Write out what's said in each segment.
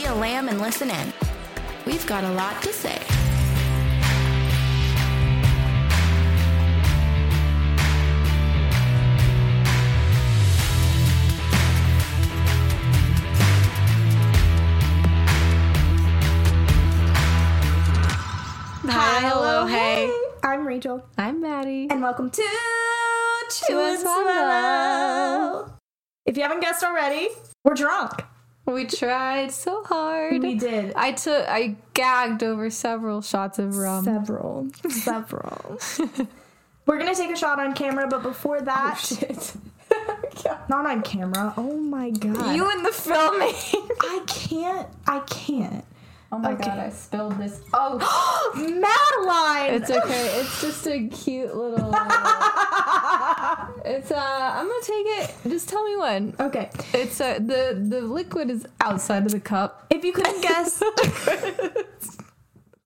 be a lamb and listen in. We've got a lot to say. Hi, hello, hey. I'm Rachel, I'm Maddie. and welcome to To To a Swallow. If you haven't guessed already, we're drunk. We tried so hard. We did. I took I gagged over several shots of rum. Several, several. we're gonna take a shot on camera, but before oh, that, Shit. not on camera. Oh my god, You in the filming. I can't. I can't. Oh my Okay. god, I spilled this. Oh, Madeline. it's okay. It's just a cute little. Uh, it's uh, I'm gonna take it. Just tell me when. okay. It's uh, the the liquid is outside of the cup. If you couldn't guess.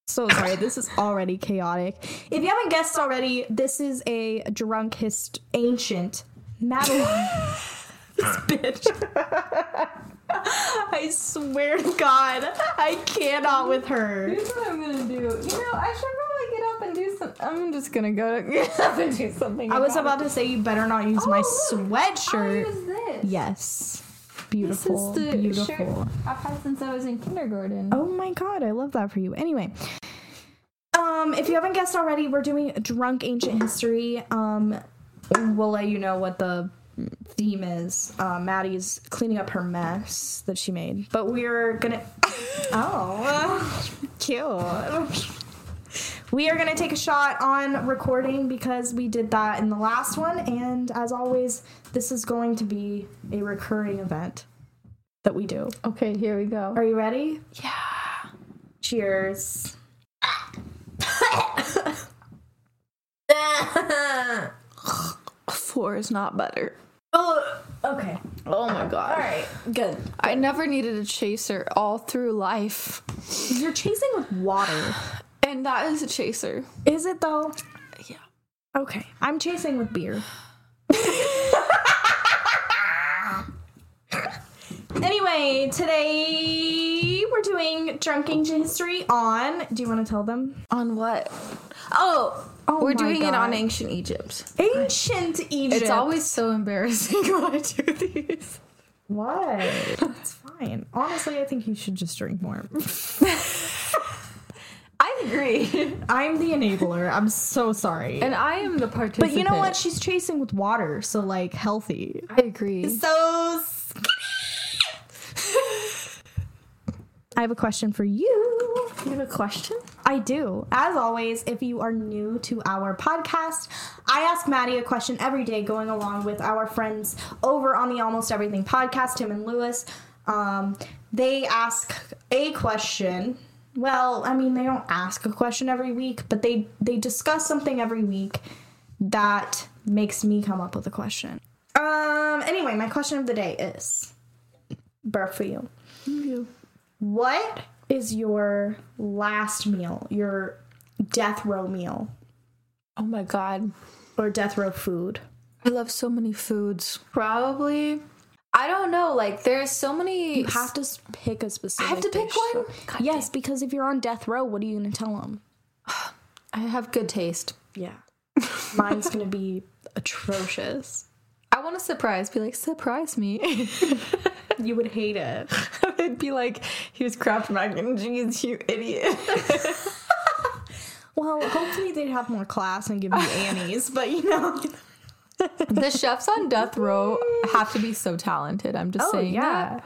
So sorry, this is already chaotic. If you haven't guessed already, this is a drunk hist ancient Madeline. this bitch. I swear to God, I cannot with her. Here's what I'm gonna do. You know, I should probably get up and do some. I'm just gonna go get up and do something. I was about to say you better not use my Oh, look, I'll sweatshirt. use this. Yes. This Beautiful. is the beautiful. shirt I've had since I was in kindergarten. Oh my god, I love that for you. Anyway, um, if you haven't guessed already, we're doing drunk ancient history. Um, we'll let you know what the theme is. Uh, Maddie's cleaning up her mess that she made, but we're gonna. Oh, cute. We are gonna take a shot on recording because we did that in the last one, and as always, this is going to be a recurring event that we do. Okay, here we go. Are you ready? Yeah. Cheers. Four is not better. Oh, okay. Oh my god. All right. Good. I never needed a chaser all through life, You're chasing with water. and that is a chaser. Is it though? Yeah. Okay. I'm chasing with beer. anyway, today we're doing drunk ancient history on. Do you want to tell them? On what? Oh, Oh we're doing it on ancient Egypt. Ancient Egypt. It's always so embarrassing when I do these. what? It's fine. Honestly, I think you should just drink more. I agree. I'm the enabler. I'm so sorry. And I am the participant. But you know what? She's chasing with water, so like healthy. I agree. So I have a question for you. You have a question? I do. As always, if you are new to our podcast, I ask Maddie a question every day going along with our friends over on the Almost Everything podcast, Tim and Lewis. Um, they ask a question. Well, I mean, they don't ask a question every week, but they they discuss something every week that makes me come up with a question. Um. Anyway, my question of the day is, Burp for you. What is your last meal? Your death row meal Oh my god. or death row food? I love so many foods. Probably. I don't know. Like, there's so many. You have to pick a specific. I have to pick one? God yes, because if you're on death row, what are you gonna tell them? I have good taste. Yeah, mine's gonna be atrocious. I want to surprise. Be like, surprise me. You would hate it. It'd be like, here's Kraft mac and cheese, you idiot. Well, hopefully they'd have more class and give you Annie's, but you know. the chefs on death row have to be so talented. I'm just Oh saying yeah, that.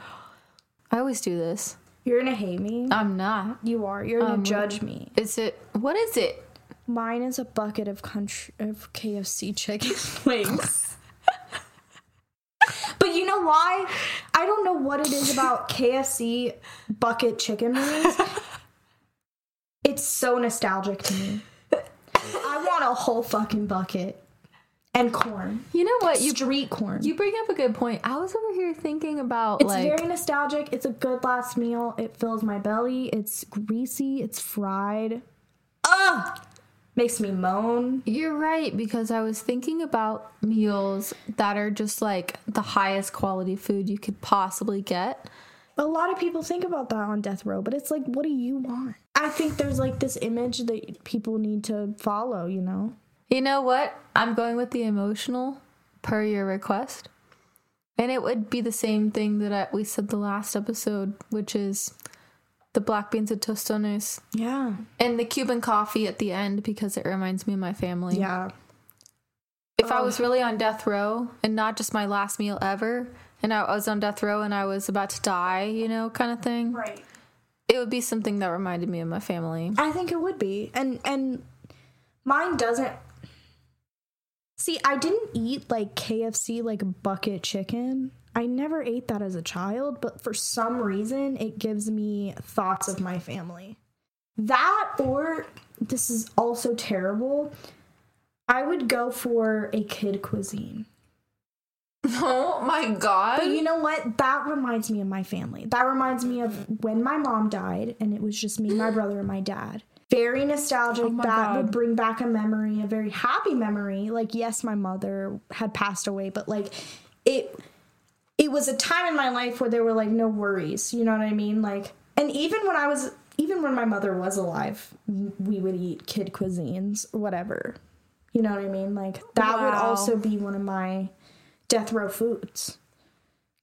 I always do this. you're gonna hate me. I'm not. You are. You're gonna Um, judge me. Is it? What is it? Mine is a bucket of country of KFC chicken wings. But you know why? I don't know what it is about KFC bucket chicken wings. It's so nostalgic to me. I want a whole fucking bucket and corn. You know what? You Street corn. you bring up a good point. I was over here thinking about it's like very nostalgic. It's a good last meal. It fills my belly. It's greasy. It's fried. Ugh! Makes me moan. You're right because I was thinking about meals that are just like the highest quality food you could possibly get. A lot of people think about that on death row, but it's like, what do you want? I think there's like this image that people need to follow, you know? You know what? I'm going with the emotional per your request. And it would be the same thing that I, we said the last episode, which is the black beans and tostones Yeah. and the Cuban coffee at the end because it reminds me of my family. Yeah. If I was really on death row and not just my last meal ever, and I was on death row and I was about to die, you know, kind of thing, Right. it would be something that reminded me of my family. I think it would be. And and mine doesn't See, I didn't eat like KFC like bucket chicken. I never ate that as a child, but for some reason it gives me thoughts of my family. That or this is also terrible. I would go for a kid cuisine. Oh my god. But you know what? That reminds me of my family. That reminds me of when my mom died and it was just me, my brother, and my dad. Very nostalgic. Oh that God. would bring back a memory, a very happy memory. Like, yes, my mother had passed away, but like it it was a time in my life where there were like no worries. You know what I mean? Like and even when I was even when my mother was alive, we would eat kid cuisines, whatever. You know what I mean? Like that would also be one of my death row foods.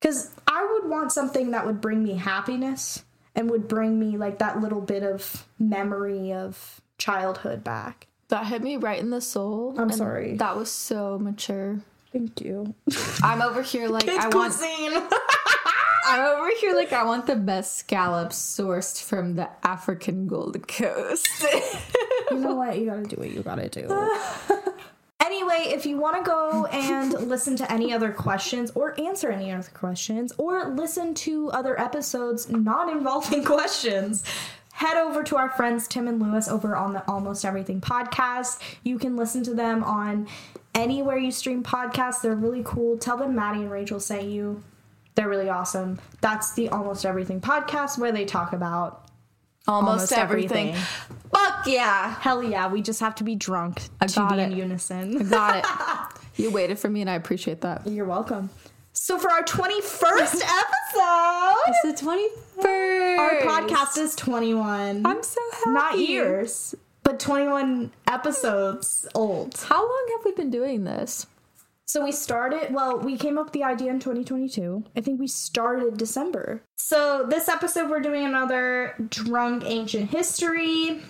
Because I would want something that would bring me happiness and would bring me like that little bit of memory of childhood back. that hit me right in the soul. I'm sorry. That was so mature. Thank you. I'm over here like I want I'm over here like I want the best scallops sourced from the African Gold Coast. you know what? You gotta do what you gotta do. anyway, if you want to go and listen to any other questions or answer any other questions or listen to other episodes not involving questions, head over to our friends Tim and Lewis over on the Almost Everything podcast. You can listen to them on anywhere you stream podcasts. They're really cool. Tell them Maddie and Rachel sent you. They're really awesome. That's the Almost Everything podcast where they talk about Almost, Almost everything. everything. Fuck yeah. Hell yeah, we just have to be drunk I to got be it. in unison. Got it. You waited for me and I appreciate that. You're welcome. So for our 21st episode, It's the 21st. our podcast is 21. I'm so happy. Not years, but 21 episodes old. How long have we been doing this? So we started, well, we came up with the idea in 2022. I think we started December. So this episode, we're doing another drunk ancient history.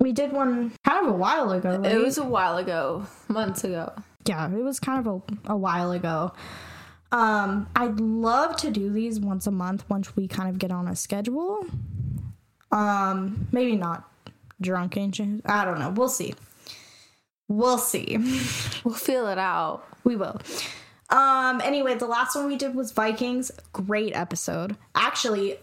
We did one kind of a while ago, right? It was a while ago, months ago. yeah, it was kind of a, a while ago. Um, I'd love to do these once a month once we kind of get on a schedule. Um, maybe not drunk ancient. I don't know. We'll see. We'll see. We'll feel it out. we will. Um, anyway, the last one we did was Vikings. Great episode. Actually,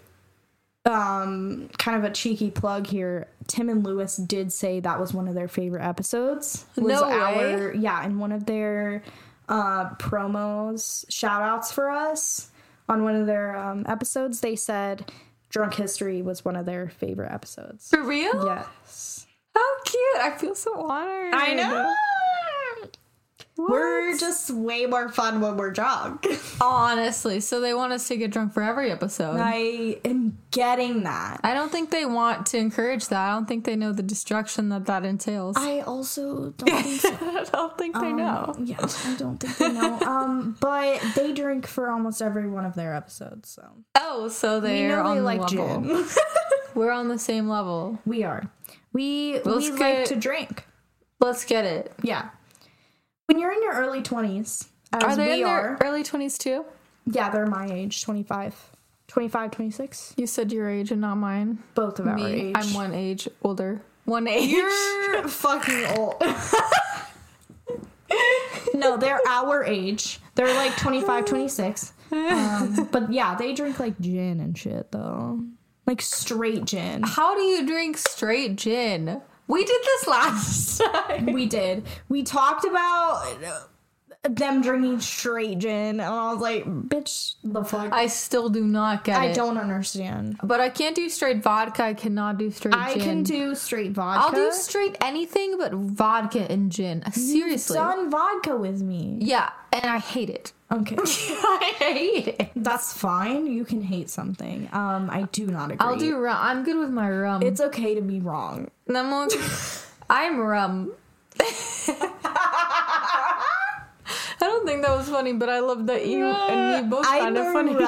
um, kind of a cheeky plug here. Tim and Lewis did say that was one of their favorite episodes. Was No way. yeah, in one of their uh promos, shout outs for us on one of their um episodes, they said Drunk History was one of their favorite episodes. For real? Yes. How cute. I feel so honored. I know. What? We're just way more fun when we're drunk. Honestly, so they want us to get drunk for every episode. I am getting that. I don't think they want to encourage that. I don't think they know the destruction that that entails. I also don't think so. I don't think they know. Yeah, I don't think they know. Um, but they drink for almost every one of their episodes, so Oh, so they're know on they the like level. We're on the same level. we are. We Let's we like to drink. Let's get it. Yeah. When you're in your early twenties, as Are they in are, their early 20s too? yeah, they're my age, 25, 25, 26. You said your age and not mine. Both of our age. I'm one age older. One age. You're fucking old. no, they're our age. They're like 25, 26. Um, but yeah, they drink like gin and shit though. Like straight gin. How do you drink straight gin? We did this last time. We did. We talked about them drinking straight gin, and I was like, "Bitch, the fuck." I, I still do not get it. I don't understand. But I can't do straight vodka. I cannot do straight I gin. can do straight vodka. I'll do straight anything but vodka and gin. Seriously. done vodka with me. Yeah, and I hate it. Okay, I hate it. that's fine. You can hate something. Um, I do not agree. I'll do rum. I'm good with my rum. It's okay to be wrong. I'm, okay. I'm rum. I don't think that was funny, but I love that you and me uh, both kind of funny.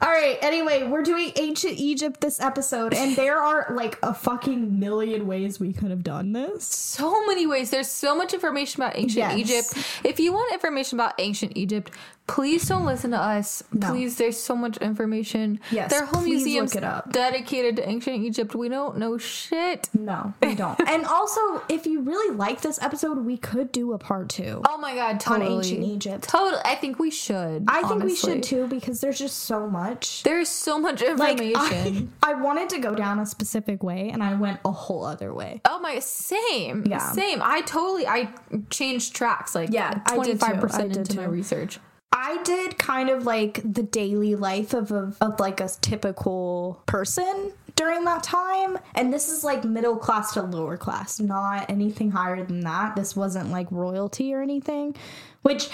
All right. Anyway, we're doing ancient Egypt this episode, and there are like a fucking million ways we could have done this. So many ways. There's so much information about ancient Yes. Egypt. If you want information about ancient Egypt, please don't listen to us. No. Please, there's so much information. Yes, their whole please museums look it up. dedicated to ancient Egypt. We don't know shit. No, we don't. and also, if you really like this episode, we could do a part two. Oh my god, totally. ancient Egypt. Totally. I think we should. I think we should too because there's just so much. There's so much Like information. I, I wanted to go down a specific way, and I went a whole other way. Oh my, same, Yeah. same. I totally, I changed tracks like Yeah, twenty five percent into my research. I did kind of like the daily life of, of, of like a typical person during that time. And this is like middle class to lower class, not anything higher than that. This wasn't like royalty or anything, which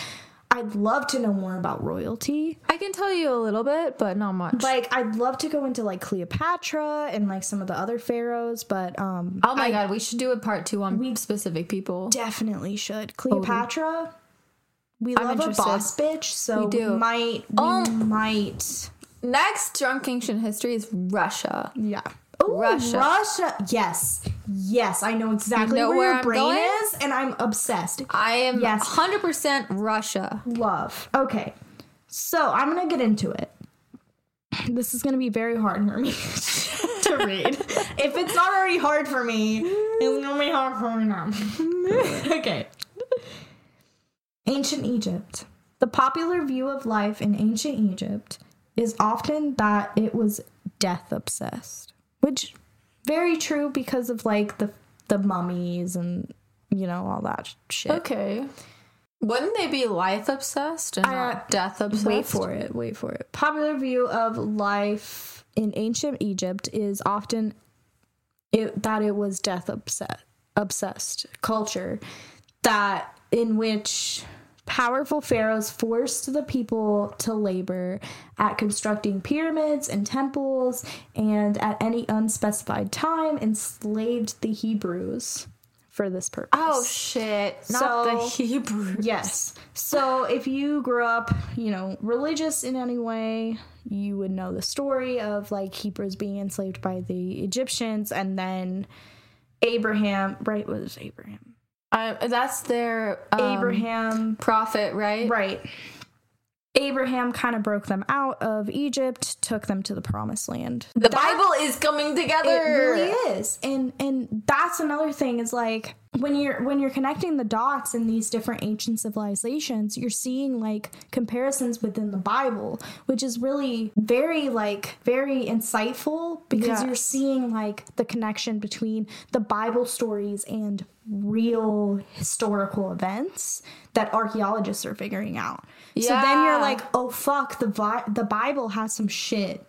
I'd love to know more about royalty. I can tell you a little bit, but not much. Like I'd love to go into like Cleopatra and like some of the other pharaohs, but um oh my god, we should do a part two on specific people. definitely should. Cleopatra we I'm love a boss bitch, so We do. might we Oh. might Next, drunk ancient history is Russia. Yeah. Ooh, Russia. Russia. Yes. Yes. I know exactly know where, where your I'm brain going? is, and I'm obsessed. I am Yes. hundred percent Russia. Love. Okay. So I'm going to get into it. This is going to be very hard for me to read. if it's not already hard for me, it's going to be hard for me now. okay. Ancient Egypt. The popular view of life in ancient Egypt is often that it was death obsessed, which very true because of like the the mummies and you know all that shit. Okay. Wouldn't they be life obsessed and Uh, not death obsessed? Wait for it. Wait for it. Popular view of life in ancient Egypt is often it, that it was death obsessed, obsessed culture that in which powerful pharaohs forced the people to labor at constructing pyramids and temples and at any unspecified time enslaved the Hebrews for this purpose. Oh shit! Not the Hebrews. Yes. So if you grew up, you know, religious in any way, you would know the story of like Hebrews being enslaved by the Egyptians and then Abraham, right? was Abraham? I, that's their um, Abraham, prophet, right? right. Abraham kind of broke them out of Egypt, took them to the promised land. The Bible is coming together. It really is. And and that's another thing is like when you're when you're connecting the dots in these different ancient civilizations, you're seeing like comparisons within the Bible, which is really very like very insightful because you're seeing like the connection between the Bible stories and real historical events that archaeologists are figuring out. So then you're like, "Oh fuck, the Bi- the Bible has some shit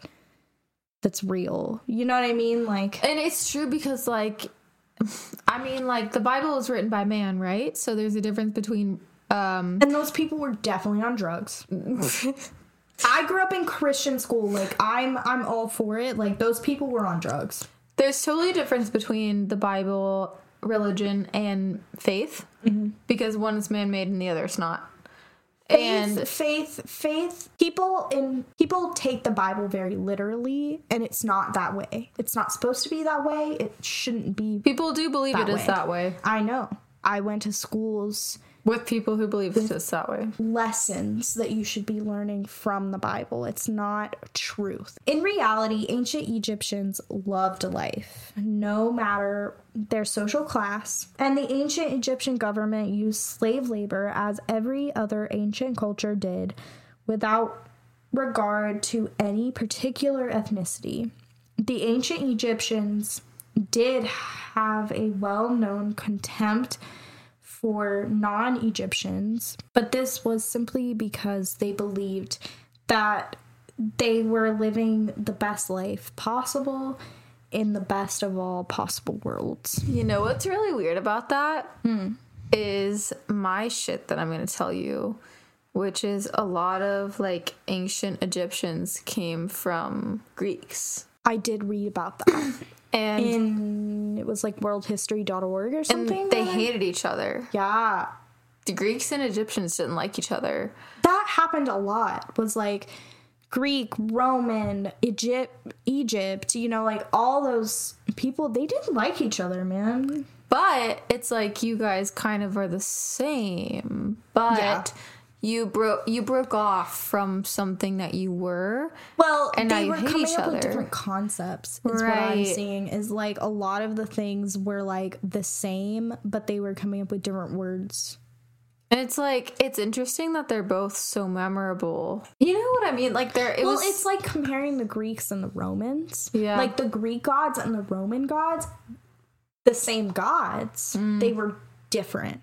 that's real. You know what I mean? Like, And it's true because, like, I mean, like, the Bible is written by man, right? So there's a difference between. Um, and those people were definitely on drugs. I grew up in Christian school. Like, I'm I'm all for it. Like, those people were on drugs. there's totally a difference between the Bible, religion, and faith mm-hmm. because one is man made and the other is not. Faith, And faith, faith. People in people take the Bible very literally, and it's not that way. It's not supposed to be that way. It shouldn't be. people do believe it is way. that way. I know. I went to schools With people who believe it is that way. lessons that you should be learning from the Bible. It's not truth. In reality, ancient Egyptians loved life, no matter their social class. And the ancient Egyptian government used slave labor as every other ancient culture did without regard to any particular ethnicity. The ancient Egyptians did have a well known contempt for non Egyptians, but this was simply because they believed that they were living the best life possible in the best of all possible worlds. You know what's really weird about that hmm. is my shit that I'm going to tell you, which is a lot of like ancient Egyptians came from Greeks. I did read about that. And, In it was like worldhistory.org or and something. they that hated each other. Yeah. The Greeks and Egyptians didn't like each other. that happened a lot was like greek roman egypt egypt you know like all those people they didn't like each other man But it's like you guys kind of are the same. But Yeah. You broke you broke off from something that you were. well And they you were coming up other. with different concepts is what i'm seeing is like a lot of the things were like the same but they were coming up with different words And it's like it's interesting that they're both so memorable. You know what I mean? Like they're it well was it's like comparing the greeks and the romans Yeah. like the greek gods and the roman gods the same gods Mm. they were different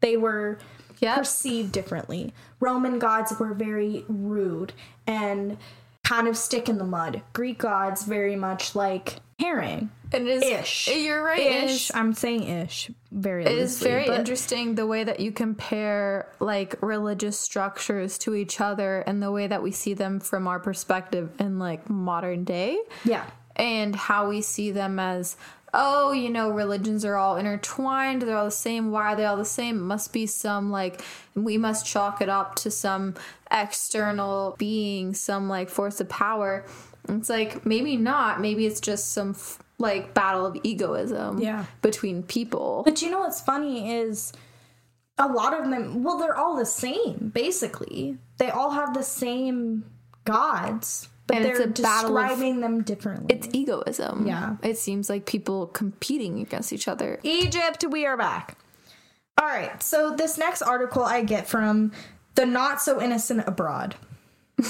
they were Yep. perceived differently. Roman gods were very rude and kind of stick in the mud. Greek gods very much like caring. it is Ish. You're right. Ish. I'm saying ish very it is very interesting the way that you compare like religious structures to each other and the way that we see them from our perspective in like modern day. Yeah. and how we see them as oh you know religions are all intertwined they're all the same why are they all the same it must be some like we must chalk it up to some external being some like force of power it's like maybe not maybe it's just some f- like battle of egoism Yeah. between people But you know what's funny is a lot of them well they're all the same basically. They all have the same gods, but And they're a battle of- describing them differently. it's egoism Yeah. it seems like people competing against each other Egypt, we are back. All right, so this next article I get from the Not So Innocent Abroad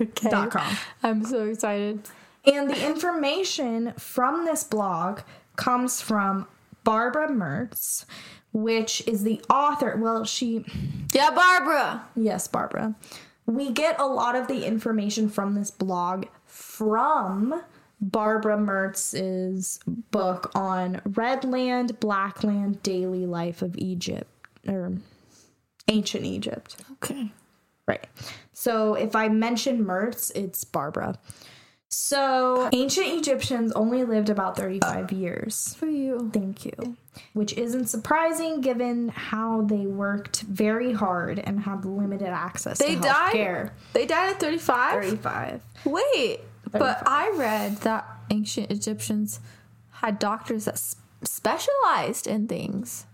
okay dot com. i'm so excited And the information from this blog comes from Barbara Mertz, which is the author. Well, she, yeah barbara yes, Barbara. We get a lot of the information from this blog from Barbara Mertz's book on Red Land, Black Land, Daily Life of Egypt, or Ancient Egypt. okay Right. So if I mention Mertz, it's Barbara. So ancient Egyptians only lived about 35 years. for you Thank you. Which isn't surprising given how they worked very hard and had limited access They to died. healthcare. They died at 35? 35. Wait, but I read that ancient Egyptians had doctors that specialized in things.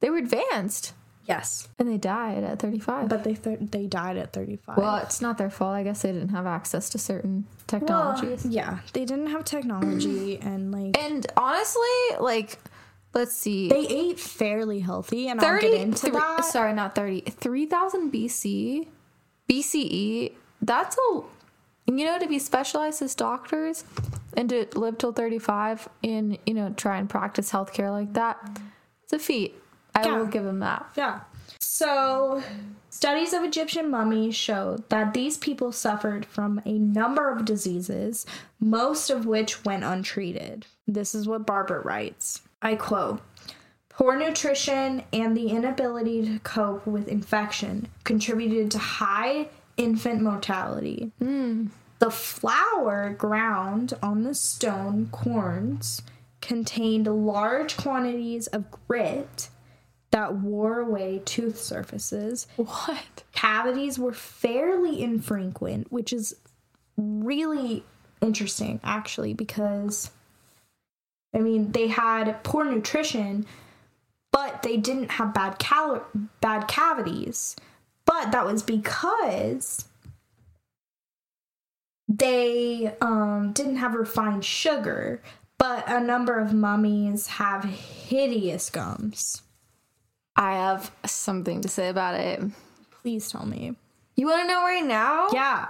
They were advanced Yes. and they died at 35. But they th- they died at 35. well, it's not their fault. I guess they didn't have access to certain Well, technologies. yeah, they didn't have technology and like and honestly, like, let's see. they ate fairly healthy and I'll get into that. Sorry, not 30. 3000 BC, BCE. That's a, you know, to be specialized as doctors and to live till 35 and, you know, try and practice healthcare like that. It's a feat. I Yeah. will give them that. Yeah. So, studies of Egyptian mummies show that these people suffered from a number of diseases, most of which went untreated. This is what Barbara writes. I quote Poor nutrition and the inability to cope with infection contributed to high infant mortality. Hmm. The flour ground on the stone querns contained large quantities of grit that wore away tooth surfaces. What? Cavities were fairly infrequent, which is really interesting actually because I mean, they had poor nutrition, but they didn't have bad cal- bad cavities. But that was because they um, didn't have refined sugar. But a number of mummies have hideous gums. I have something to say about it. Please tell me. You want to know right now? Yeah.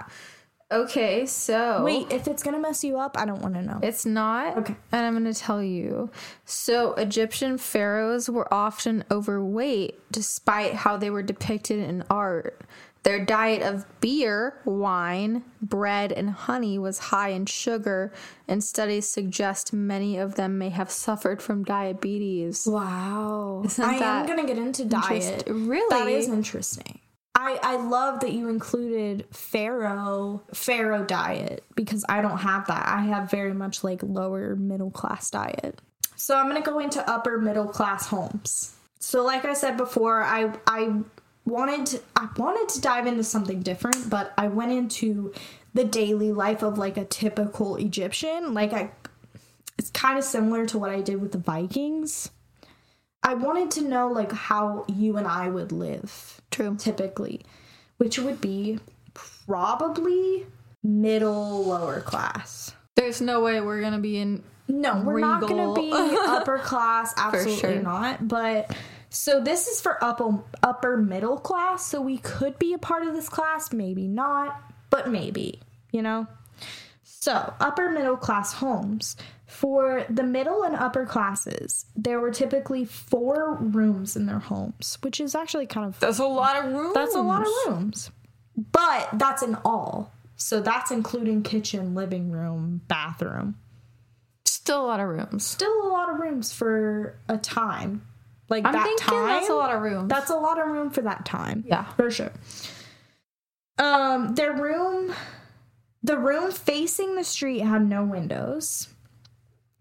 Okay, so Wait, if it's gonna mess you up, I don't want to know. It's not. Okay. And I'm going to tell you. So, Egyptian pharaohs were often overweight despite how they were depicted in art. Their diet of beer, wine, bread, and honey was high in sugar, and studies suggest many of them may have suffered from diabetes. Wow. Isn't I am gonna get into diet. Really? That is interesting. I, I love that you included pharaoh pharaoh diet because I don't have that. I have very much like lower middle class diet. So I'm gonna go into upper middle class homes. So like I said before, I I wanted to, I wanted to dive into something different, but I went into the daily life of like a typical Egyptian. Like I it's kind of similar to what I did with the Vikings. I wanted to know like how you and I would live True. typically, which would be probably middle lower class. There's no way we're going to be in. No, we're not going to be upper class, absolutely sure. not. But so this is for upper upper middle class, so we could be a part of this class, maybe not, but maybe, you know. So, upper middle class homes. For the middle and upper classes, there were typically four rooms in their homes, which is actually kind of That's a lot of rooms. that's a lot of rooms. But that's in all. So that's including kitchen, living room, bathroom. Still a lot of rooms. Still a lot of rooms for a time. Like I'm that time. that's a lot of room. That's a lot of room for that time. Yeah. For sure. Um their room the room facing the street had no windows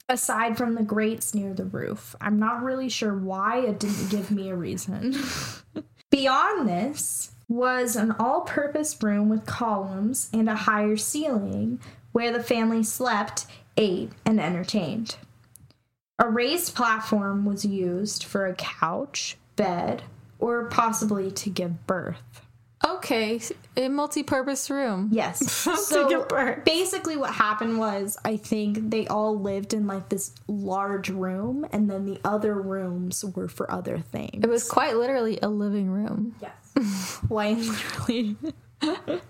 aside from the grates near the roof. I'm not really sure why it didn't give me a reason. Beyond this was an all purpose room with columns and a higher ceiling where the family slept, ate, and entertained. A raised platform was used for a couch, bed, or possibly to give birth. Okay, a multi-purpose room. Yes. To so give birth. basically, what happened was I think they all lived in like this large room, and then the other rooms were for other things. It was quite literally a living room. Yes. Quite literally.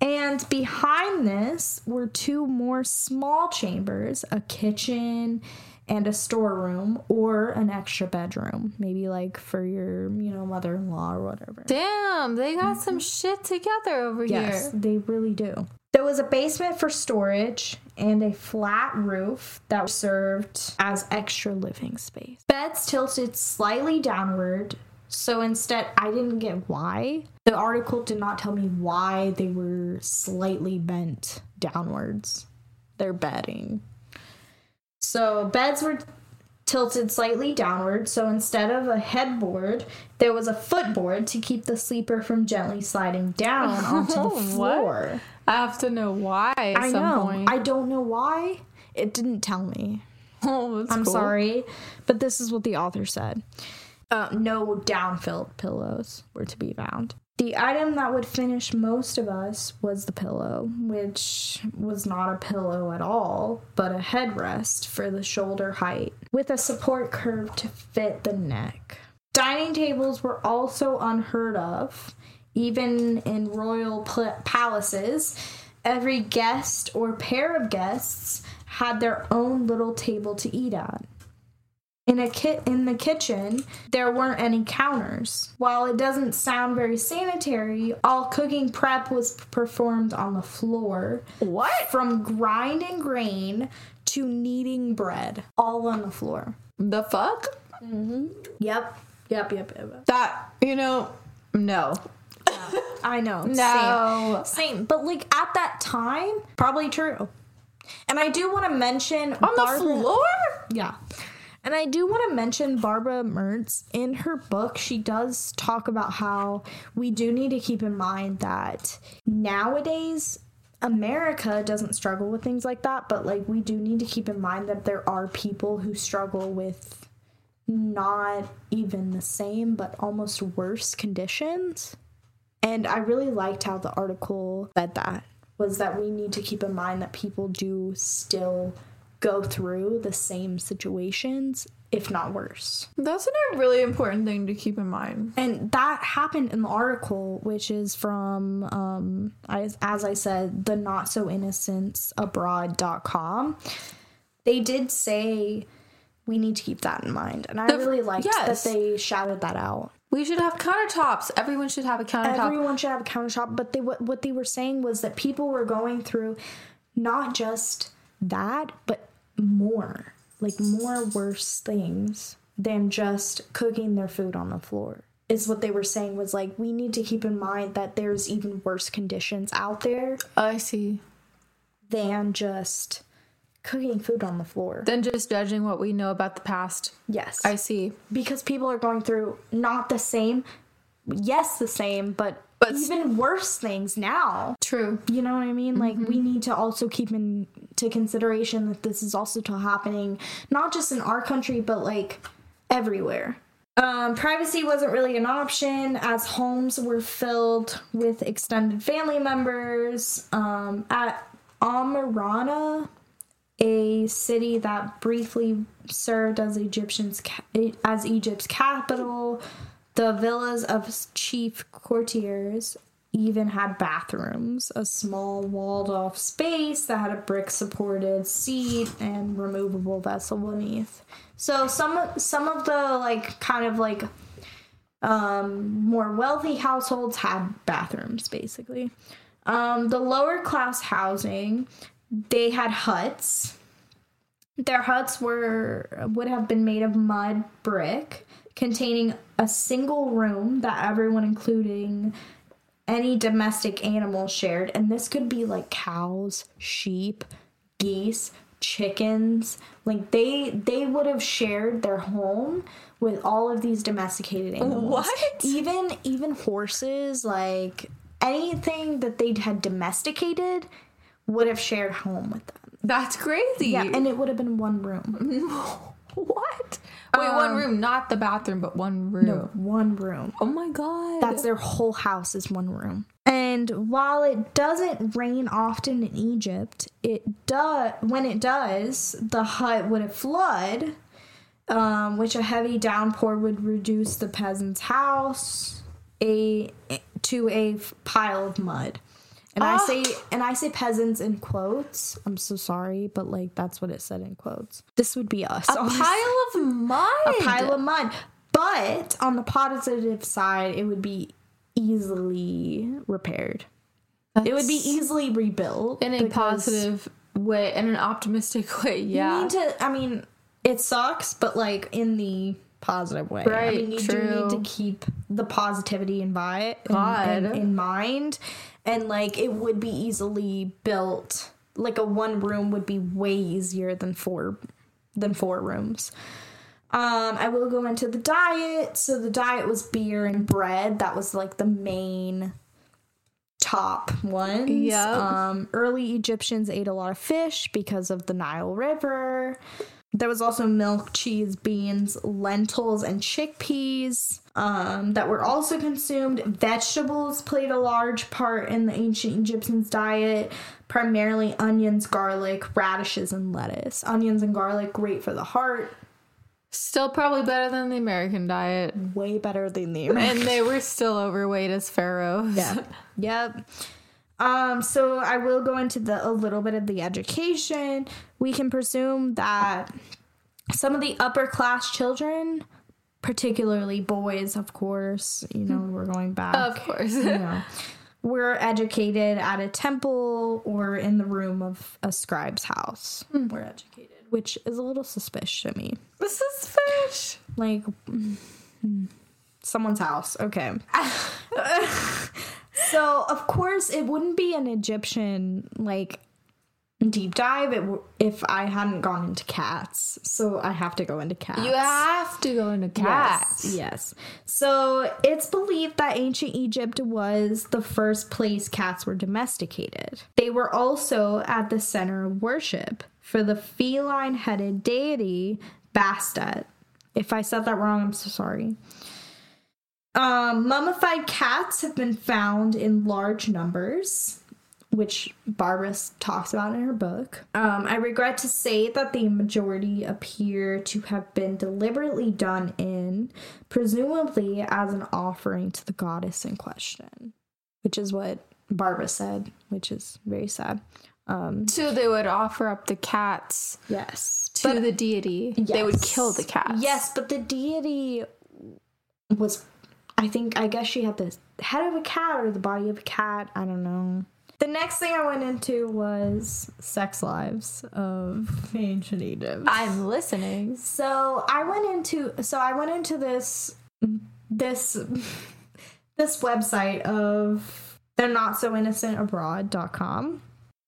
and behind this were two more small chambers a kitchen and a storeroom or an extra bedroom. Maybe like for your, you know, mother in law or whatever. Damn, they got mm-hmm. some shit together over Yes, here. Yes, they really do. There was a basement for storage and a flat roof that served as extra living space. Beds tilted slightly downward, so instead, I didn't get why. The article did not tell me why they were slightly bent downwards. Their bedding. So, beds were tilted slightly downward, so instead of a headboard, there was a footboard to keep the sleeper from gently sliding down onto the What? floor. I have to know why at I some know. point. I don't know why. It didn't tell me. oh, I'm cool. sorry, but this is what the author said. Uh, no down-filled pillows were to be found. The item that would finish most of us was the pillow, which was not a pillow at all, but a headrest for the shoulder height, with a support curve to fit the neck. Dining tables were also unheard of, even in royal pl- palaces. Every guest or pair of guests had their own little table to eat at. In a kit in the kitchen, there weren't any counters. While it doesn't sound very sanitary, all cooking prep was performed on the floor. What? From grinding grain to kneading bread, all on the floor. The fuck? Mm-hmm. Yep. Yep, yep, yep. That, you know, no. I know. No. Same. Same. But like at that time, probably true. And I do want to mention On the floor? Yeah. And I do want to mention Barbara Mertz. In her book, she does talk about how we do need to keep in mind that nowadays America doesn't struggle with things like that, but like we do need to keep in mind that there are people who struggle with not even the same, but almost worse conditions. And I really liked how the article said that was that we need to keep in mind that people do still go through the same situations, if not worse. That's a really important thing to keep in mind. And that happened in the article, which is from, um, as, as I said, the not so innocence abroad.com. They did say we need to keep that in mind. And I The- really liked yes. that they shouted that out. We should have countertops. Everyone should have a countertop. Everyone should have a countertop, but they what, what they were saying was that people were going through not just that, but more, like more worse things than just cooking their food on the floor. Is what they were saying was like we need to keep in mind that there's even worse conditions out there I see. than just cooking food on the floor. Than just judging what we know about the past. yes. I see. because people are going through not the same, yes, the same, but, But- even worse things now. True. You know what I mean? Like mm-hmm. we need to also keep into consideration that this is also to happening not just in our country but like everywhere. Um, privacy wasn't really an option as homes were filled with extended family members. Um, at Amarna, a city that briefly served as Egyptian's as Egypt's capital, the villas of chief courtiers even had bathrooms, a small walled off space that had a brick supported seat and removable vessel beneath. So some some of the like kind of like um, more wealthy households had bathrooms basically. Um, the lower class housing, they had huts. Their huts were would have been made of mud brick, containing a single room that everyone, including any domestic animal, shared. And this could be like cows, sheep, geese, chickens. Like they they would have shared their home with all of these domesticated animals. What? Even even horses, like anything that they had domesticated would have shared home with them. That's crazy. Yeah, and it would have been one room. what? Wait, one room, not the bathroom, but one room. No, one room. Oh my god. That's their whole house is one room. And while it doesn't rain often in Egypt, it does when it does, the hut would flood, um, which a heavy downpour would reduce the peasant's house a to a pile of mud. And I Ah. say and I say peasants in quotes. I'm so sorry, but like that's what it said in quotes. This would be us. a honestly pile of mud. a pile of mud. But on the positive side, it would be easily repaired. It would be easily rebuilt in a positive way, in an optimistic way. You Yeah. need to. I mean, it sucks, but like in the positive way. I Right, mean, you do need to keep the positivity in, vi- in, God. in, in mind, and like it would be easily built. Like a one room would be way easier than four than four rooms. Um, I will go into the diet. So the diet was beer and bread. That was like the main top ones. Yeah. Um, early Egyptians ate a lot of fish because of the Nile River. There was also milk, cheese, beans, lentils, and chickpeas um, that were also consumed. Vegetables played a large part in the ancient Egyptians' diet, primarily onions, garlic, radishes, and lettuce. Onions and garlic, great for the heart, Still probably better than the American diet. way better than the American. And they were still overweight as pharaohs. Yeah. yep. Um, so I will go into the a little bit of the education. We can presume that some of the upper class children, particularly boys, of course, you know, we're going back. Of course. you know, were educated at a temple or in the room of a scribe's house. We're educated, which is a little suspicious to me. this is fish. Like mm, someone's house. Okay. so of course it wouldn't be an Egyptian like deep dive it w- if I hadn't gone into cats. So I have to go into cats. You have to go into cats. Yes, yes. So it's believed that ancient Egypt was the first place cats were domesticated. They were also at the center of worship for the feline headed deity Bastet. If I said that wrong, I'm so sorry. Um, mummified cats have been found in large numbers, which Barbara talks about in her book. Um, I regret to say that the majority appear to have been deliberately done in, presumably as an offering to the goddess in question, which is what Barbara said, which is very sad. Um, So they would offer up the cats yes. to the deity. They would kill the cats. Yes, but the deity was, I think, I guess she had the head of a cat or the body of a cat. I don't know. The next thing I went into was sex lives of ancient Egypt. I'm listening. So I went into so I went into this this this website of they're not so innocent abroad.com.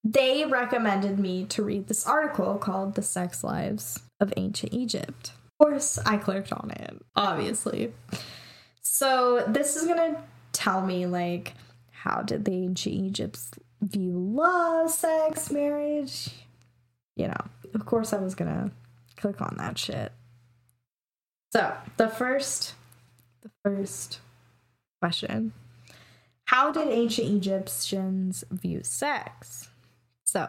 They recommended me to read this article called The Sex Lives of Ancient Egypt. Of course, I clicked on it, obviously. So this is gonna tell me like how did the ancient Egypts view love, sex, marriage? You know, of course I was gonna click on that shit. So the first the first question. How did ancient Egyptians view sex? So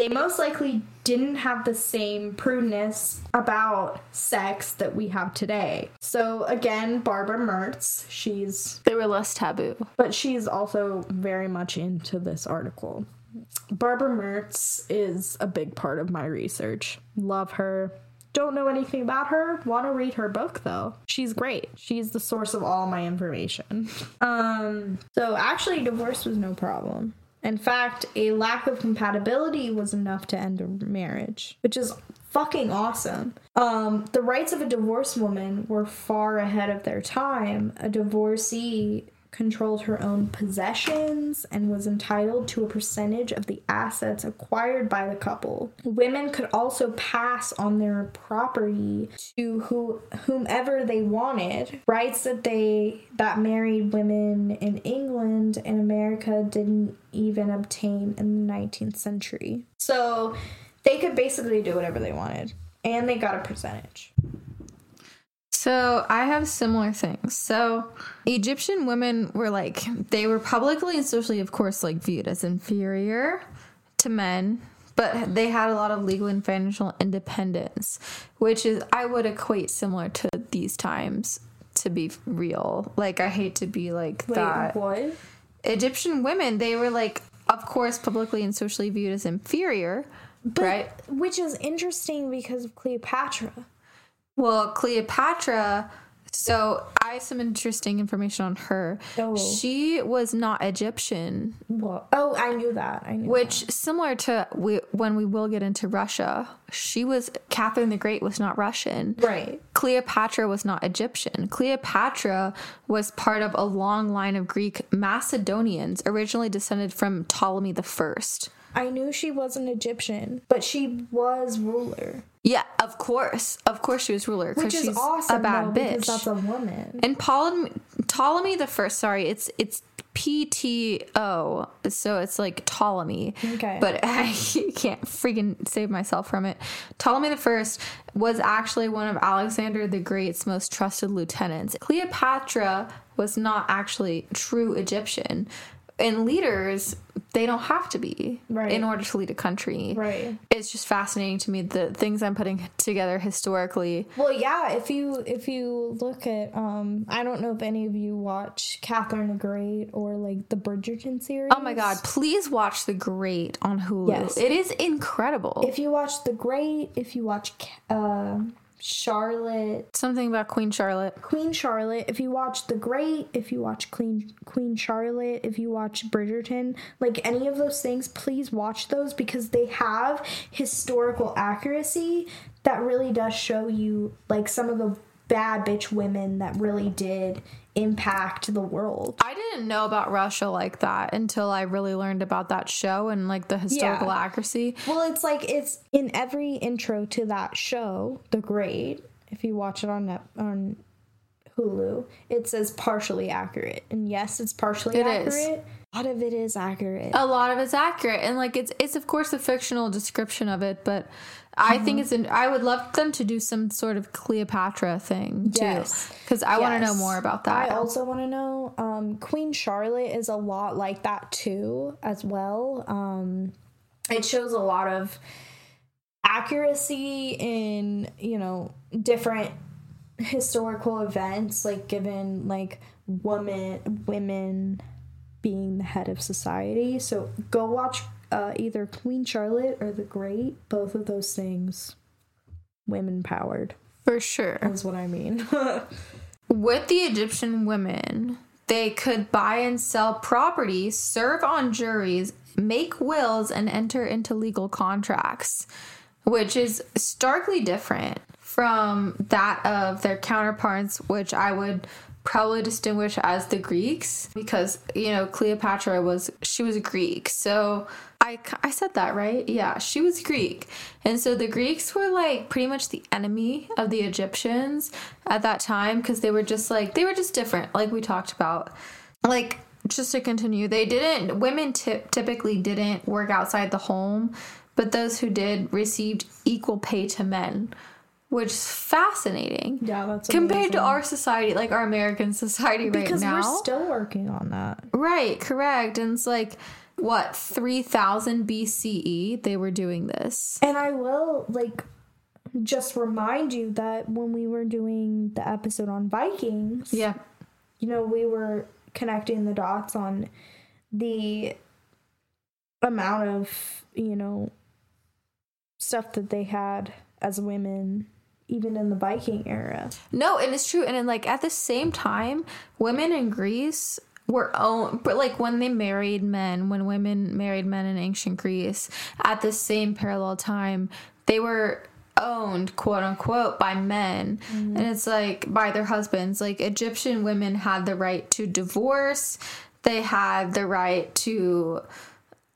they most likely didn't have the same prudeness about sex that we have today. So again, Barbara Mertz, she's They were less taboo. but she's also very much into this article. Barbara Mertz is a big part of my research. Love her. Don't know anything about her. Want to read her book though. She's great. She's the source of all my information. Um so actually divorce was no problem. In fact, a lack of compatibility was enough to end a marriage, which is fucking awesome. Um, the rights of a divorced woman were far ahead of their time. A divorcee controlled her own possessions and was entitled to a percentage of the assets acquired by the couple. Women could also pass on their property to who, whomever they wanted. Rights that they that married women in England and America didn't even obtain in the 19th century. So they could basically do whatever they wanted and they got a percentage. So I have similar things. So Egyptian women were like they were publicly and socially, of course, like viewed as inferior to men, but they had a lot of legal and financial independence, which is I would equate similar to these times to be real. Like I hate to be like that. what? Egyptian women, they were like, of course, publicly and socially viewed as inferior, right? Which is interesting because of Cleopatra. Well, Cleopatra. So I have some interesting information on her. Oh. She was not Egyptian, Well, oh, I knew that. I knew. which similar to we, when we will get into Russia, she was Catherine the Great was not Russian. Right. Cleopatra was not Egyptian. Cleopatra was part of a long line of Greek Macedonians, originally descended from Ptolemy the First. I knew she wasn't Egyptian, but she was ruler, Yeah, of course, of course, she was ruler because which is she's awesome. a bad though, bitch. that's a woman. And Ptolemy, Ptolemy the first, sorry, it's it's P T O, so it's like Ptolemy. Okay. But I can't freaking save myself from it. Ptolemy the first was actually one of Alexander the Great's most trusted lieutenants. Cleopatra was not actually true Egyptian. And leaders, they don't have to be Right. in order to lead a country. Right. It's just fascinating to me the things I'm putting together historically. Well, yeah. If you if you look at, um, I don't know if any of you watch Catherine the Great or like the Bridgerton series. Oh my god, please watch The Great on Hulu. Yes. It is incredible. If you watch The Great, if you watch uh, Charlotte, Something about Queen Charlotte. Queen Charlotte, if you watch The Great, if you watch Queen Queen Charlotte, if you watch Bridgerton, like any of those things, please watch those because they have historical accuracy that really does show you like some of the bad bitch women that really did impact the world. I didn't know about Russia like that until I really learned about that show and like the historical Yeah. accuracy. Well, it's like it's in every intro to that show, The Great. If you watch it on Net- on Hulu, it says partially accurate, and yes, it's partially It is. accurate. a lot of it is accurate. a lot of it's accurate and like it's it's of course a fictional description of it but i think Mm-hmm. it's an i would love them to do some sort of cleopatra thing too Yes. because i want to know more about that I also want to know. Um, Queen Charlotte is a lot like that too, as well. Um, it shows a lot of accuracy in you know different historical events, like given like woman women being the head of society. So go watch uh, either Queen Charlotte or The Great. Both of those things, women powered for sure is what I mean. with the egyptian women they could buy and sell property serve on juries make wills and enter into legal contracts which is starkly different from that of their counterparts, which I would probably distinguish as the Greeks because you know Cleopatra was she was Greek. So I I said that right? Yeah, she was Greek. And so the Greeks were like pretty much the enemy of the Egyptians at that time because they were just like they were just different like we talked about. Like just to continue, they didn't women tip, typically didn't work outside the home, but those who did received equal pay to men, which is fascinating. yeah, that's Compared to our society, like our American society right because now. we're still working on that. right, correct. And it's like what, 3000 BCE they were doing this. And I will like just remind you that when we were doing the episode on Vikings, Yeah. you know, we were connecting the dots on the amount of, you know, stuff that they had as women even in the Viking era. No, and it's true. And then, like at the same time, women in Greece were own, but like when they married men, when women married men in ancient Greece, at the same parallel time, they were owned, quote unquote, by men, mm-hmm. and it's like by their husbands. Like Egyptian women had the right to divorce. They had the right to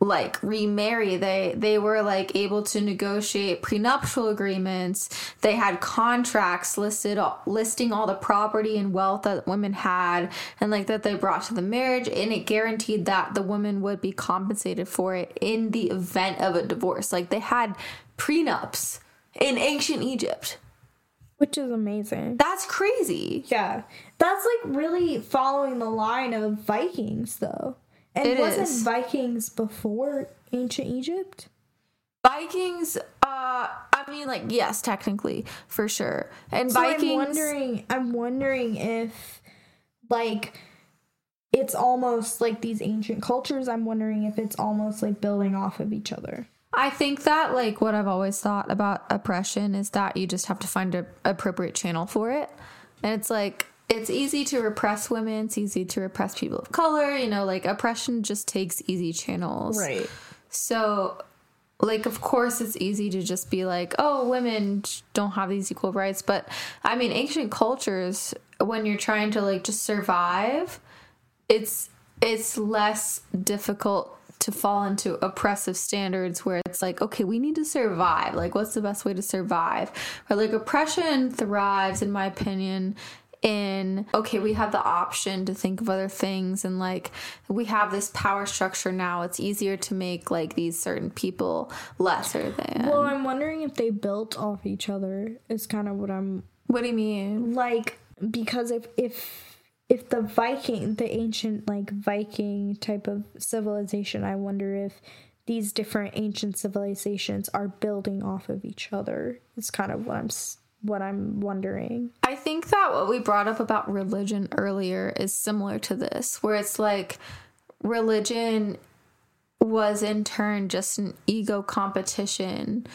like remarry they they were like able to negotiate prenuptial agreements they had contracts listed listing all the property and wealth that women had and like that they brought to the marriage and it guaranteed that the woman would be compensated for it in the event of a divorce like they had prenups in ancient egypt Which is amazing. that's crazy Yeah. That's like really following the line of Vikings though. And It wasn't is. Vikings before ancient Egypt? vikings uh i mean like yes technically for sure and So vikings I'm wondering I'm wondering if like it's almost like these ancient cultures, I'm wondering if it's almost like building off of each other. I think that like what I've always thought about oppression is that you just have to find an appropriate channel for it. And it's like it's easy to repress women, it's easy to repress people of color, you know, like oppression just takes easy channels. Right. So like of course it's easy to just be like, "Oh, women don't have these equal rights." But I mean, ancient cultures when you're trying to like just survive, it's it's less difficult to fall into oppressive standards where it's like okay we need to survive like what's the best way to survive or like oppression thrives in my opinion in okay we have the option to think of other things and like we have this power structure now it's easier to make like these certain people lesser than Well, I'm wondering if they built off each other is kind of what I'm what do you mean like because if if if the Viking, the ancient like Viking type of civilization, I wonder if these different ancient civilizations are building off of each other. It's kind of what I'm what I'm wondering. I think that what we brought up about religion earlier is similar to this, where it's like religion was in turn just an ego competition,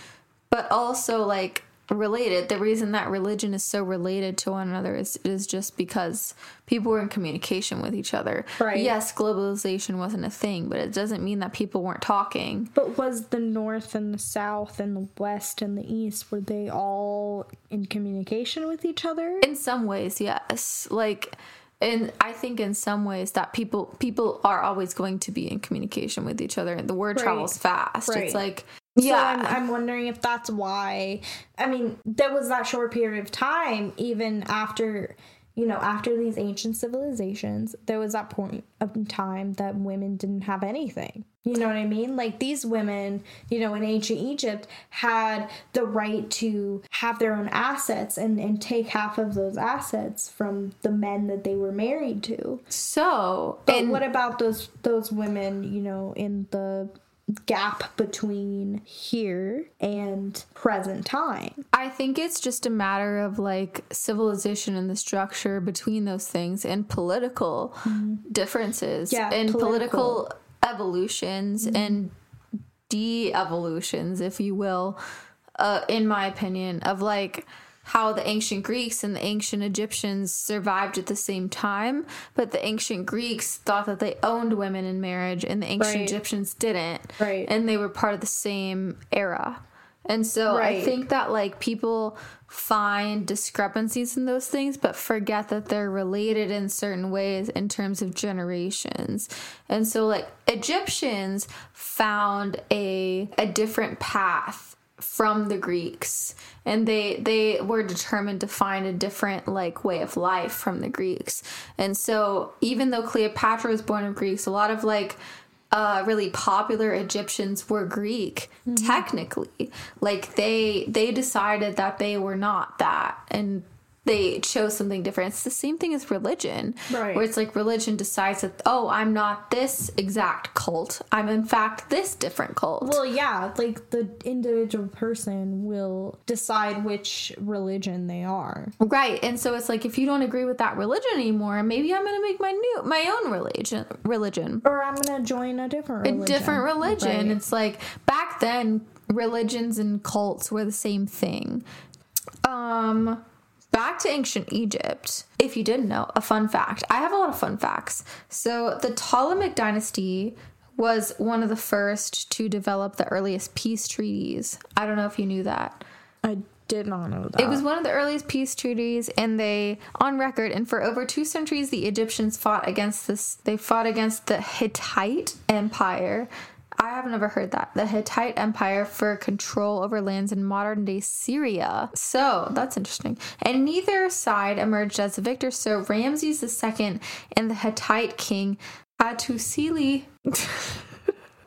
but also like related. The reason that religion is so related to one another is is just because people were in communication with each other. Right. Yes, globalization wasn't a thing, but it doesn't mean that people weren't talking. But was the north and the south and the west and the east were they all in communication with each other? in some ways yes like and i think in some ways that people people are always going to be in communication with each other and the word Right. travels fast Right. it's like So yeah I'm, I'm wondering if that's why. I mean, there was that short period of time, even after you know, after these ancient civilizations, there was that point of time that women didn't have anything. You know what I mean? Like these women, you know, in ancient Egypt had the right to have their own assets and, and take half of those assets from the men that they were married to. So, But what about those those women, you know, in the gap between here and present time? I think it's just a matter of like civilization and the structure between those things and political differences Yeah, and political. political, evolutions and de-evolutions, if you will, uh, in my opinion, of like how the ancient Greeks and the ancient Egyptians survived at the same time, but the ancient Greeks thought that they owned women in marriage and the ancient Right. Egyptians didn't. Right. And they were part of the same era. And so I think that like people find discrepancies in those things but forget that they're related in certain ways in terms of generations. And so like Egyptians found a a different path from the Greeks and they they were determined to find a different like way of life from the Greeks. And so even though Cleopatra was born of Greeks, a lot of like uh, really popular Egyptians were Greek technically. Like they they decided that they were not that and they chose something different. It's the same thing as religion. Right. Where it's like religion decides that oh, I'm not this exact cult. I'm in fact this different cult. Well, yeah, like the individual person will decide which religion they are. Right. And so it's like if you don't agree with that religion anymore, maybe I'm gonna make my new my own religion religion. Or I'm gonna join a different a religion. different religion. Right. It's like back then religions and cults were the same thing. Um back to ancient Egypt. If you didn't know, a fun fact. I have a lot of fun facts. So the Ptolemaic dynasty was one of the first to develop the earliest peace treaties. I don't know if you knew that. I did not know that. It was one of the earliest peace treaties, and they, on record, and for over two centuries, the Egyptians fought against this. They fought against the Hittite Empire. I have never heard that. The Hittite Empire for control over lands in modern day Syria. So that's interesting. And neither side emerged as the victor. So Ramses II and the Hittite king Hattusili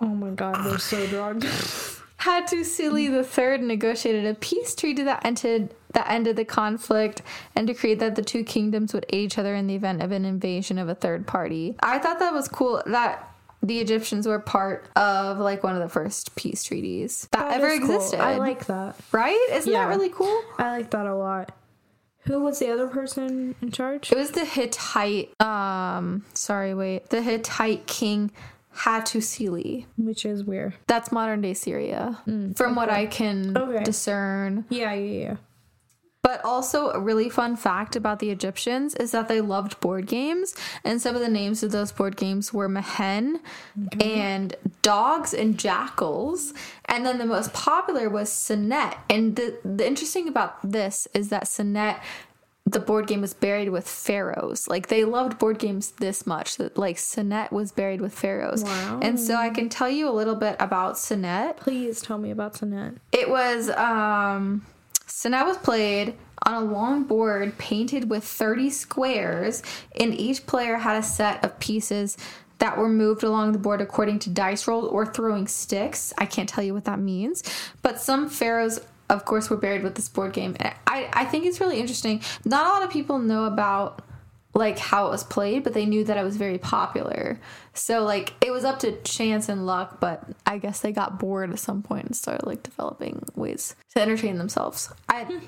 oh my god, we're so drugged. Hattusili III negotiated a peace treaty that ended that ended the conflict and decreed that the two kingdoms would aid each other in the event of an invasion of a third party. I thought that was cool that the Egyptians were part of like one of the first peace treaties that, That ever is cool. existed. I like that. right? Isn't Yeah. that really cool? I like that a lot. Who was the other person in charge? It was the Hittite um sorry, wait. The Hittite king Hattusili. Which is weird. That's modern day Syria. from what I can Mm, Okay. discern. Yeah, yeah, yeah. But also, a really fun fact about the Egyptians is that they loved board games, and some of the names of those board games were Mehen and Dogs and Jackals. And then the most popular was Sonnet. And the, the interesting about this is that Sonnet, the board game, was buried with pharaohs. Like, they loved board games this much that, like, Sonnet was buried with pharaohs. Wow. And so I can tell you a little bit about Sonnet. Please tell me about Sonnet. It was um Sonnet was played on a long board painted with 30 squares, and each player had a set of pieces that were moved along the board according to dice rolls or throwing sticks. I can't tell you what that means, but some pharaohs of course were buried with this board game. I I think it's really interesting. Not a lot of people know about like how it was played, but they knew that it was very popular. So like it was up to chance and luck, but I guess they got bored at some point and started like developing ways to entertain themselves. I hmm.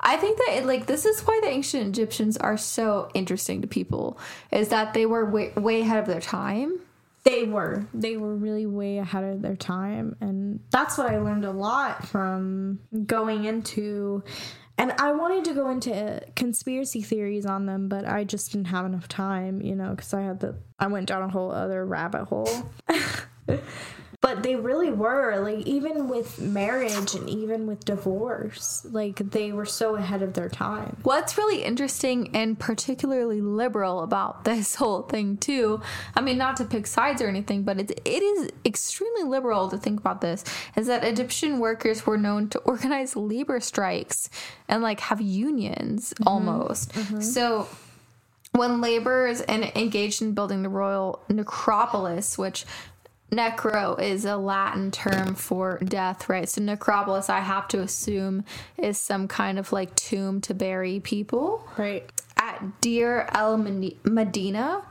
I think that it, like this is why the ancient Egyptians are so interesting to people is that they were way, way ahead of their time. They were. They were really way ahead of their time. And that's what I learned a lot from going into. And I wanted to go into conspiracy theories on them, but I just didn't have enough time, you know, because I had the. I went down a whole other rabbit hole. but they really were. Like, even with marriage and even with divorce, like, they were so ahead of their time. What's really interesting and particularly liberal about this whole thing too, I mean not to pick sides or anything, but it, it is extremely liberal to think about this, is that Egyptian workers were known to organize labor strikes and like have unions mm-hmm. almost. Mm-hmm. So when laborers and engaged in building the royal necropolis, which necro is a Latin term for death, right? So necropolis, I have to assume, is some kind of like tomb to bury people. Right. At Deir el Medina,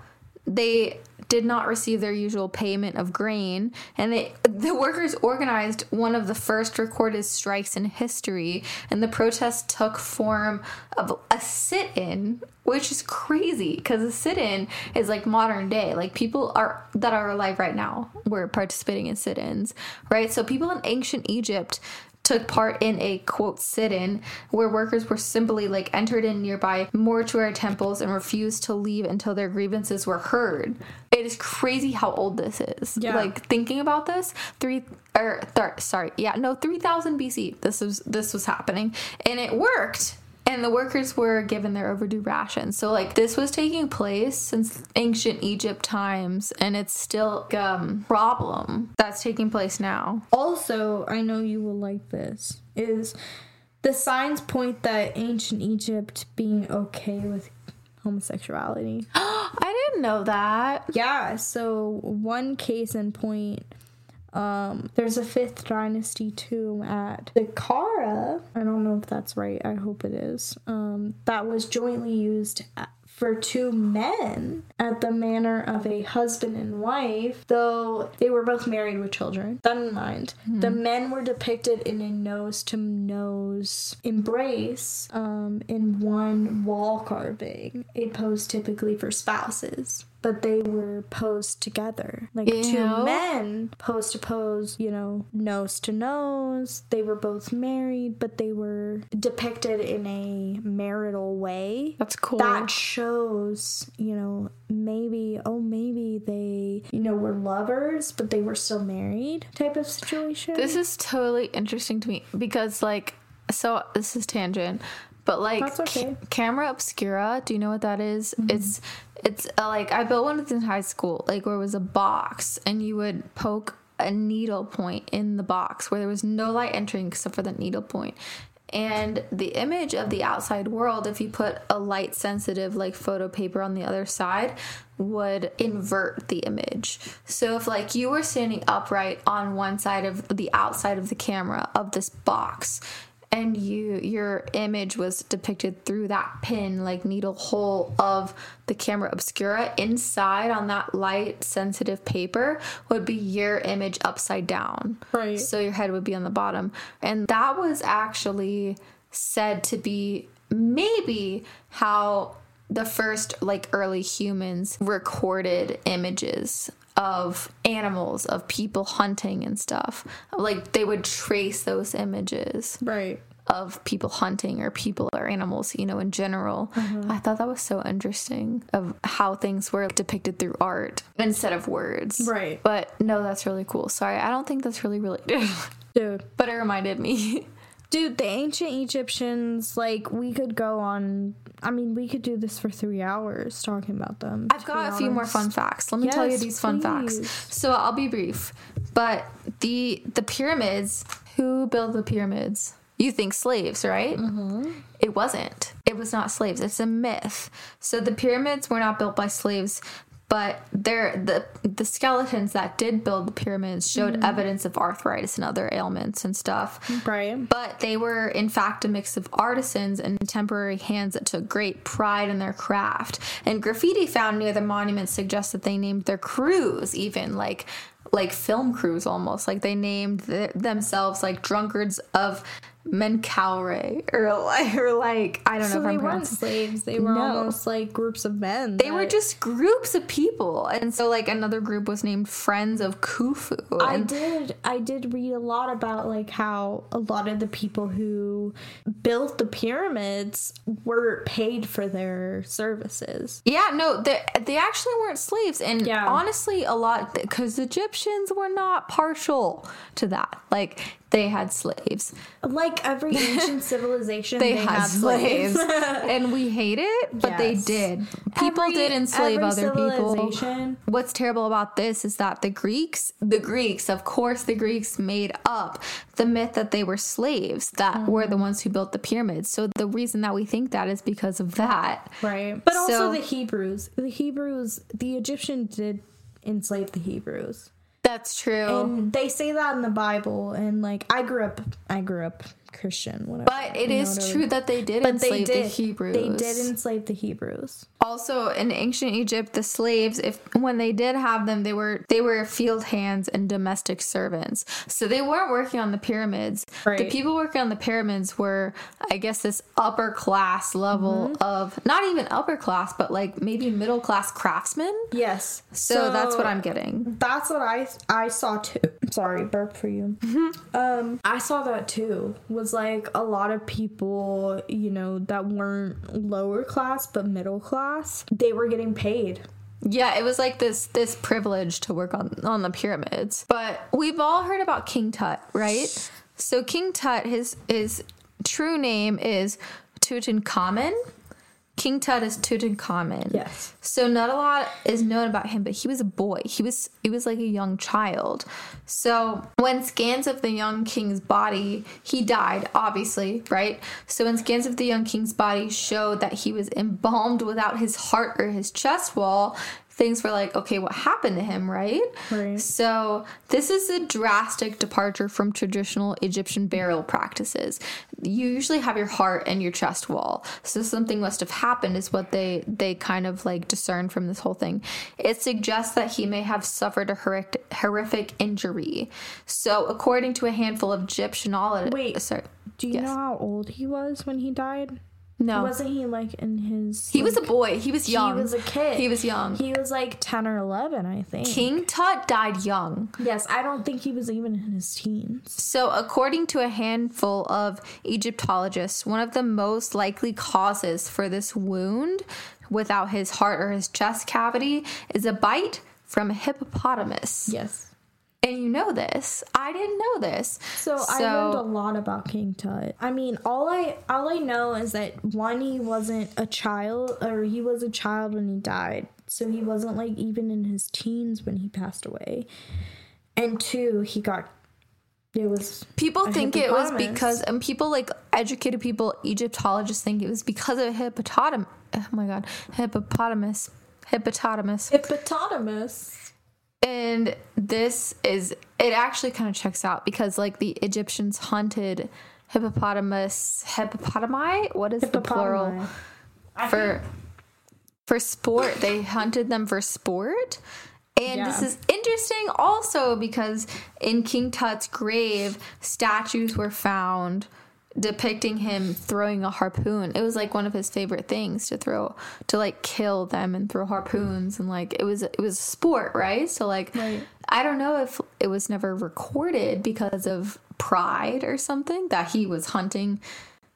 they did not receive their usual payment of grain and they, the workers organized one of the first recorded strikes in history and the protest took form of a sit-in which is crazy because a sit-in is like modern day. Like people are that are alive right now were participating in sit-ins right? So people in ancient egypt took part in a quote sit-in where workers were simply like entered in nearby mortuary temples and refused to leave until their grievances were heard. It is crazy how old this is. Yeah. Like thinking about this, three er, or th- sorry, yeah, no, three thousand BC. This was this was happening, and it worked and the workers were given their overdue rations. So like this was taking place since ancient Egypt times, and it's still a um, problem that's taking place now. Also, I know you will like this. Is the signs point that ancient Egypt being okay with homosexuality? I didn't know that. Yeah, so one case in point um, there's a fifth dynasty tomb at Saqqara. I don't know if that's right. I hope it is. Um, that was jointly used for two men at the manner of a husband and wife, though they were both married with children. That in mind, mm-hmm. the men were depicted in a nose to nose embrace um, in one wall carving, a pose typically for spouses but they were posed together. Like two men posed to pose, you know, nose to nose. They were both married, but they were depicted in a marital way. That's cool. That shows, you know, maybe, oh, maybe they, you know, were lovers, but they were still married type of situation. This is totally interesting to me because, like, so this is tangent, but like okay. ca- camera obscura, do you know what that is? Mm-hmm. It's it's uh, like I built one in high school, like where it was a box and you would poke a needle point in the box where there was no light entering except for the needle point. And the image of the outside world, if you put a light sensitive like photo paper on the other side, would invert the image. So if like you were standing upright on one side of the outside of the camera of this box and you your image was depicted through that pin like needle hole of the camera obscura inside on that light sensitive paper would be your image upside down. Right. So your head would be on the bottom. And that was actually said to be maybe how the first like early humans recorded images of animals, of people hunting and stuff. Like they would trace those images. Right. Of people hunting or people or animals, you know, in general. Mm-hmm. I thought that was so interesting of how things were depicted through art instead of words. Right. But no, that's really cool. Sorry, I don't think that's really related. Dude. but it reminded me. Dude, the ancient Egyptians, like, we could go on. I mean, we could do this for three hours talking about them. I've got a few more fun facts. Let me yes, tell you these fun please. facts. So I'll be brief. But the the pyramids, who built the pyramids? You think slaves, right? Mm-hmm. It wasn't. It was not slaves. It's a myth. So the pyramids were not built by slaves but there the the skeletons that did build the pyramids showed mm. evidence of arthritis and other ailments and stuff. Right. But they were in fact a mix of artisans and temporary hands that took great pride in their craft. And graffiti found near the monuments suggests that they named their crews even like like film crews almost like they named the, themselves like drunkards of Menkaure or like, or like I don't so know if they I'm weren't slaves. They were no. almost like groups of men. They that... were just groups of people, and so like another group was named Friends of Khufu. I did I did read a lot about like how a lot of the people who built the pyramids were paid for their services. Yeah, no, they they actually weren't slaves, and yeah. honestly, a lot because Egyptians were not partial to that. Like they had slaves. Like every ancient civilization, They, had, slaves. and we hate it, but they did. People Every- did enslave other people. What's terrible about this is that the Greeks, the Greeks, of course, the Greeks made up the myth that they were slaves that were Mm-hmm. the ones who built the pyramids. So the reason that we think that is because of that. Right. But also the Hebrews. The Hebrews, the Egyptians did enslave the Hebrews. That's true. And they say that in the Bible and like I grew up I grew up Christian whatever. but it is true that they did but they did the Hebrews. They did enslave the Hebrews. Also in ancient Egypt, the slaves, if when they did have them, they were they were field hands and domestic servants. So they weren't working on the pyramids. The people working on the pyramids were, I guess, this upper class level Mm-hmm. of not even upper class, but like maybe middle class craftsmen. Yes. So, that's what I'm getting. That's what I I saw too. Sorry, burp for you. Um, I saw that too. Was like a lot of people, you know, that weren't lower class but middle class. They were getting paid. Yeah, it was like this this privilege to work on on the pyramids. But we've all heard about King Tut, right? So King Tut, his his true name is Tutankhamun. King Tut is Tutankhamun. Yes. So not a lot is known about him, but he was a boy. He was he was like a young child. So when scans of the young king's body, he died, obviously, right? So when scans of the young king's body showed that he was embalmed without his heart or his chest wall, things were like, okay, what happened to him, right? Right. So this is a drastic departure from traditional Egyptian burial practices. You usually have your heart and your chest wall. So something must have happened is what they they kind of like discern from this whole thing. It suggests that he may have suffered a horrific, horrific injury. So according to a handful of Egyptiologists, Wait, sorry, Do you Yes. know how old he was when he died? No, Wasn't he like in his? he was a boy. He was young. He was a kid. He was young. He was like ten or eleven, I think. King Tut died young. Yes, I don't think he was even in his teens. So, according to a handful of Egyptologists, one of the most likely causes for this wound without his heart or his chest cavity is a bite from a hippopotamus. Yes. And you know this. I didn't know this. So, I learned a lot about King Tut. I mean, all I all I know is that one, he wasn't a child, or he was a child when he died. So he wasn't like even in his teens when he passed away. And two, he got it was People think it was because, and people like educated people, Egyptologists think it was because of hippopotamus. Oh my God. Hippopotamus. Hippopotamus. hippopotamus. And this is it actually kind of checks out because like the Egyptians hunted hippopotamus hippopotami. What is the plural Hippopotami. for for sport? They hunted them for sport. And this is interesting also because in King Tut's grave, statues were found depicting him throwing a harpoon. It was like one of his favorite things to throw to like kill them and throw harpoons and like it was it was sport, right? So like Right. I don't know if it was never recorded because of pride or something that he was hunting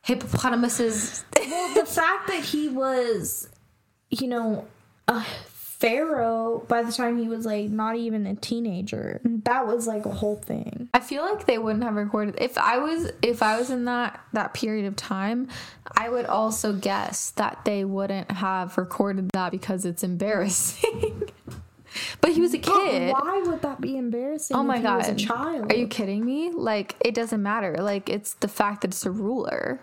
hippopotamuses. well, the fact that he was, you know, a pharaoh by the time he was like not even a teenager, that was like a whole thing. I feel like they wouldn't have recorded if I was if I was in that that period of time, I would also guess that they wouldn't have recorded that because it's embarrassing. but he was a But kid. why would that be embarrassing? Oh my god. he was a child. Are you kidding me? Like it doesn't matter. Like it's the fact that it's a ruler.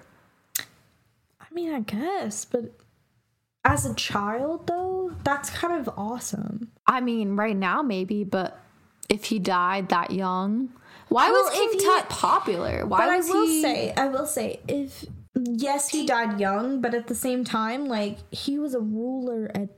I mean, I guess, but as a child though, that's kind of awesome. I mean, right now maybe, but if he died that young, why Well, was King he- Tut popular? Why but was I will he? say, I will say, if yes, he died young, but at the same time, like he was a ruler at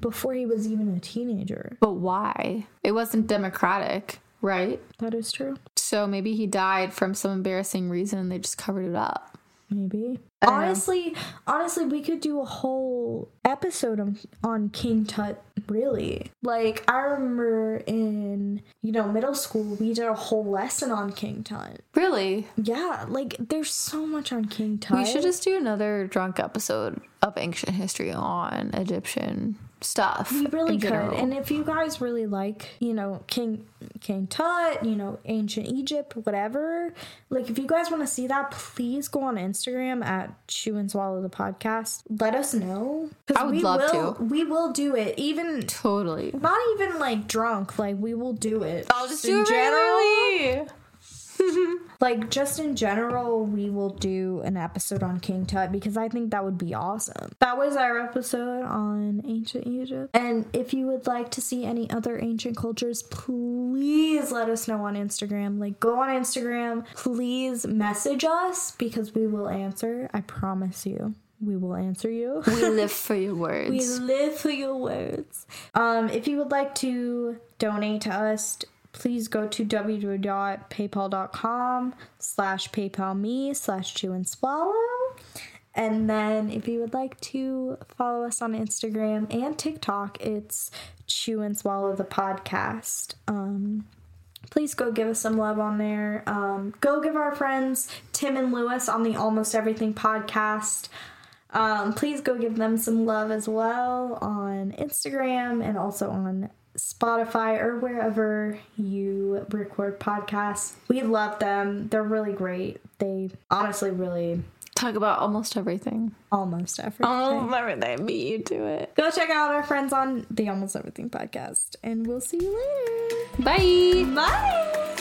before he was even a teenager. but why? It wasn't democratic, right? That is true. So maybe he died from some embarrassing reason and they just covered it up. Maybe. Don't know. honestly, honestly, we could do a whole episode on, on King Tut. Really, like I remember in you know middle school, we did a whole lesson on King Tut. Really? Yeah, like there's so much on King Tut. We should just do another drunk episode of ancient history on Egyptian stuff. We really could. general. And if you guys really like, you know, King King Tut, you know, ancient Egypt, whatever, like if you guys want to see that, please go on Instagram at Chew and Swallow the podcast. Let us know. I would we love will, to. We will do it. Even totally. not even like drunk. Like we will do it. I'll just do it regularly. Like just in general, we will do an episode on King Tut because I think that would be awesome. That was our episode on ancient Egypt. And if you would like to see any other ancient cultures, please let us know on Instagram. Like go on Instagram, please message us because we will answer. I promise you. We will answer you. We live for your words. We live for your words. Um, if you would like to donate to us, please go to www.paypal.com slash paypal me slash chew and swallow. And then if you would like to follow us on Instagram and TikTok, it's chew and swallow the podcast. Um, please go give us some love on there. Um, go give our friends Tim and Lewis on the Almost Everything podcast. Um, please go give them some love as well on Instagram and also on Spotify or wherever you record podcasts. We love them. They're really great. They honestly really Talk about almost everything. almost everything. Almost everything. Beat you to it. Go check out our friends on the Almost Everything podcast, and we'll see you later. Bye. Bye.